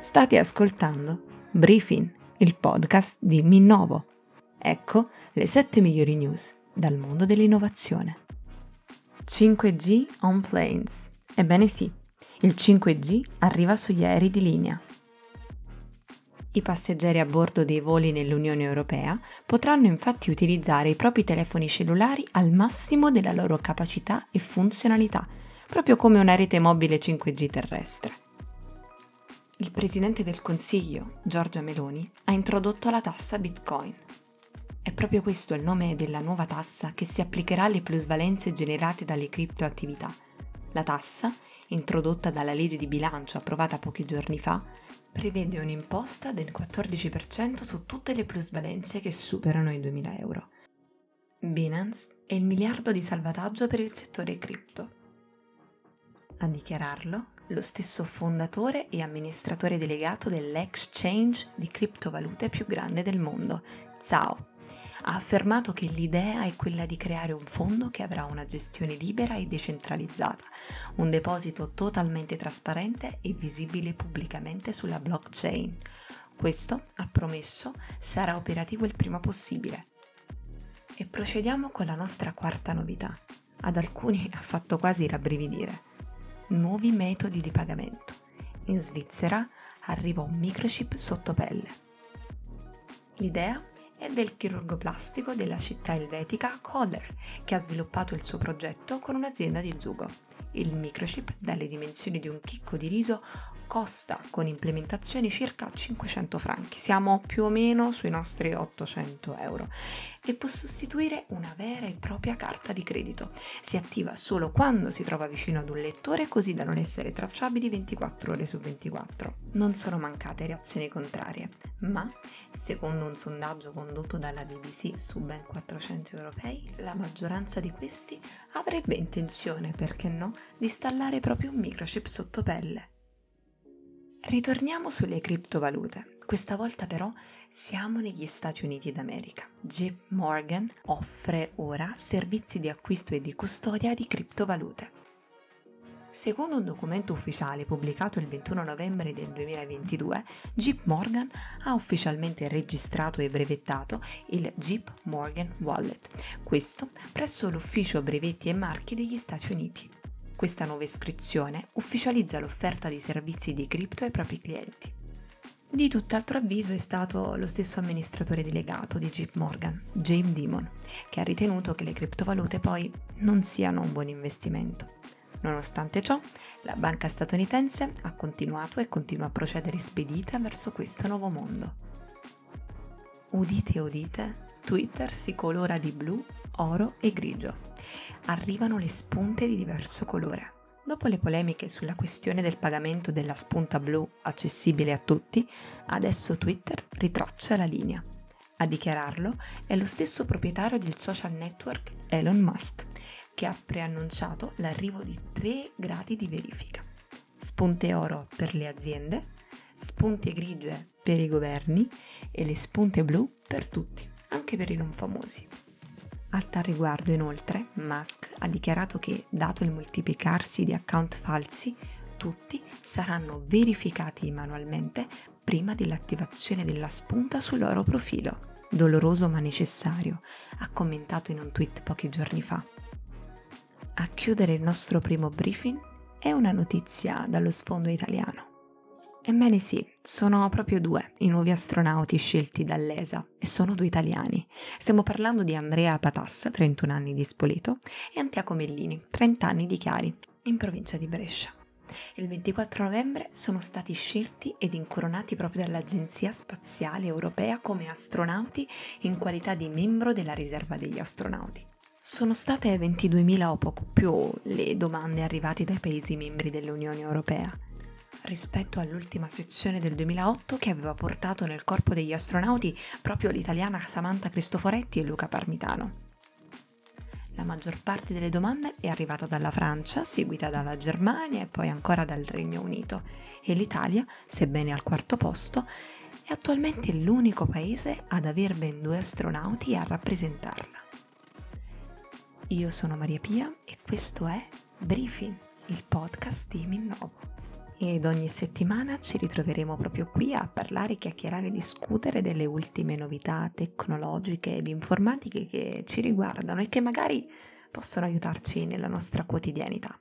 State ascoltando Briefing, il podcast di Minnovo. Ecco le 7 migliori news dal mondo dell'innovazione. 5G on planes. Ebbene sì, il 5G arriva sugli aerei di linea. I passeggeri a bordo dei voli nell'Unione Europea potranno infatti utilizzare i propri telefoni cellulari al massimo della loro capacità e funzionalità, proprio come una rete mobile 5G terrestre. Il Presidente del Consiglio, Giorgia Meloni, ha introdotto la tassa Bitcoin. È proprio questo il nome della nuova tassa che si applicherà alle plusvalenze generate dalle criptoattività. La tassa, introdotta dalla legge di bilancio approvata pochi giorni fa, prevede un'imposta del 14% su tutte le plusvalenze che superano i 2000 euro. Binance è il miliardo di salvataggio per il settore cripto. A dichiararlo lo stesso fondatore e amministratore delegato dell'exchange di criptovalute più grande del mondo, Zao. Ha affermato che l'idea è quella di creare un fondo che avrà una gestione libera e decentralizzata, un deposito totalmente trasparente e visibile pubblicamente sulla blockchain. Questo, ha promesso, sarà operativo il prima possibile. E procediamo con la nostra quarta novità. Ad alcuni ha fatto quasi rabbrividire nuovi metodi di pagamento. In Svizzera arriva un microchip sotto pelle. L'idea è del chirurgo plastico della città elvetica Kohler, che ha sviluppato il suo progetto con un'azienda di Zugo. Il microchip, dalle dimensioni di un chicco di riso, costa con implementazioni circa 500 franchi, siamo più o meno sui nostri 800 euro, e può sostituire una vera e propria carta di credito. Si attiva solo quando si trova vicino ad un lettore così da non essere tracciabili 24 ore su 24. Non sono mancate reazioni contrarie, ma, secondo un sondaggio condotto dalla BBC su ben 400 europei, la maggioranza di questi avrebbe intenzione, perché no, di installare proprio un microchip sotto pelle. Ritorniamo sulle criptovalute. Questa volta però siamo negli Stati Uniti d'America. JP Morgan offre ora servizi di acquisto e di custodia di criptovalute. Secondo un documento ufficiale pubblicato il 21 novembre del 2022, JP Morgan ha ufficialmente registrato e brevettato il JP Morgan Wallet, questo presso l'Ufficio Brevetti e Marchi degli Stati Uniti. Questa nuova iscrizione ufficializza l'offerta di servizi di cripto ai propri clienti. Di tutt'altro avviso è stato lo stesso amministratore delegato di JP Morgan, James Dimon, che ha ritenuto che le criptovalute poi non siano un buon investimento. Nonostante ciò, la banca statunitense ha continuato e continua a procedere spedita verso questo nuovo mondo. Udite udite, Twitter si colora di blu, oro e grigio arrivano le spunte di diverso colore. Dopo le polemiche sulla questione del pagamento della spunta blu accessibile a tutti, adesso Twitter ritraccia la linea. A dichiararlo è lo stesso proprietario del social network Elon Musk, che ha preannunciato l'arrivo di tre gradi di verifica. Spunte oro per le aziende, spunte grigie per i governi e le spunte blu per tutti, anche per i non famosi. A tal riguardo, inoltre, Musk ha dichiarato che, dato il moltiplicarsi di account falsi, tutti saranno verificati manualmente prima dell'attivazione della spunta sul loro profilo. Doloroso ma necessario, ha commentato in un tweet pochi giorni fa. A chiudere il nostro primo briefing è una notizia dallo sfondo italiano. Ebbene sì, sono proprio due i nuovi astronauti scelti dall'ESA e sono due italiani. Stiamo parlando di Andrea Patassa, 31 anni di Spoleto, e Antiaco Mellini, 30 anni di Chiari, in provincia di Brescia. Il 24 novembre sono stati scelti ed incoronati proprio dall'Agenzia Spaziale Europea come astronauti in qualità di membro della riserva degli astronauti. Sono state 22.000 o poco più le domande arrivate dai Paesi membri dell'Unione Europea rispetto all'ultima sezione del 2008 che aveva portato nel corpo degli astronauti proprio l'italiana Samantha Cristoforetti e Luca Parmitano. La maggior parte delle domande è arrivata dalla Francia, seguita dalla Germania e poi ancora dal Regno Unito e l'Italia, sebbene al quarto posto, è attualmente l'unico paese ad aver ben due astronauti a rappresentarla. Io sono Maria Pia e questo è Briefing, il podcast di Minnovo. Ed ogni settimana ci ritroveremo proprio qui a parlare, chiacchierare e discutere delle ultime novità tecnologiche ed informatiche che ci riguardano e che magari possono aiutarci nella nostra quotidianità.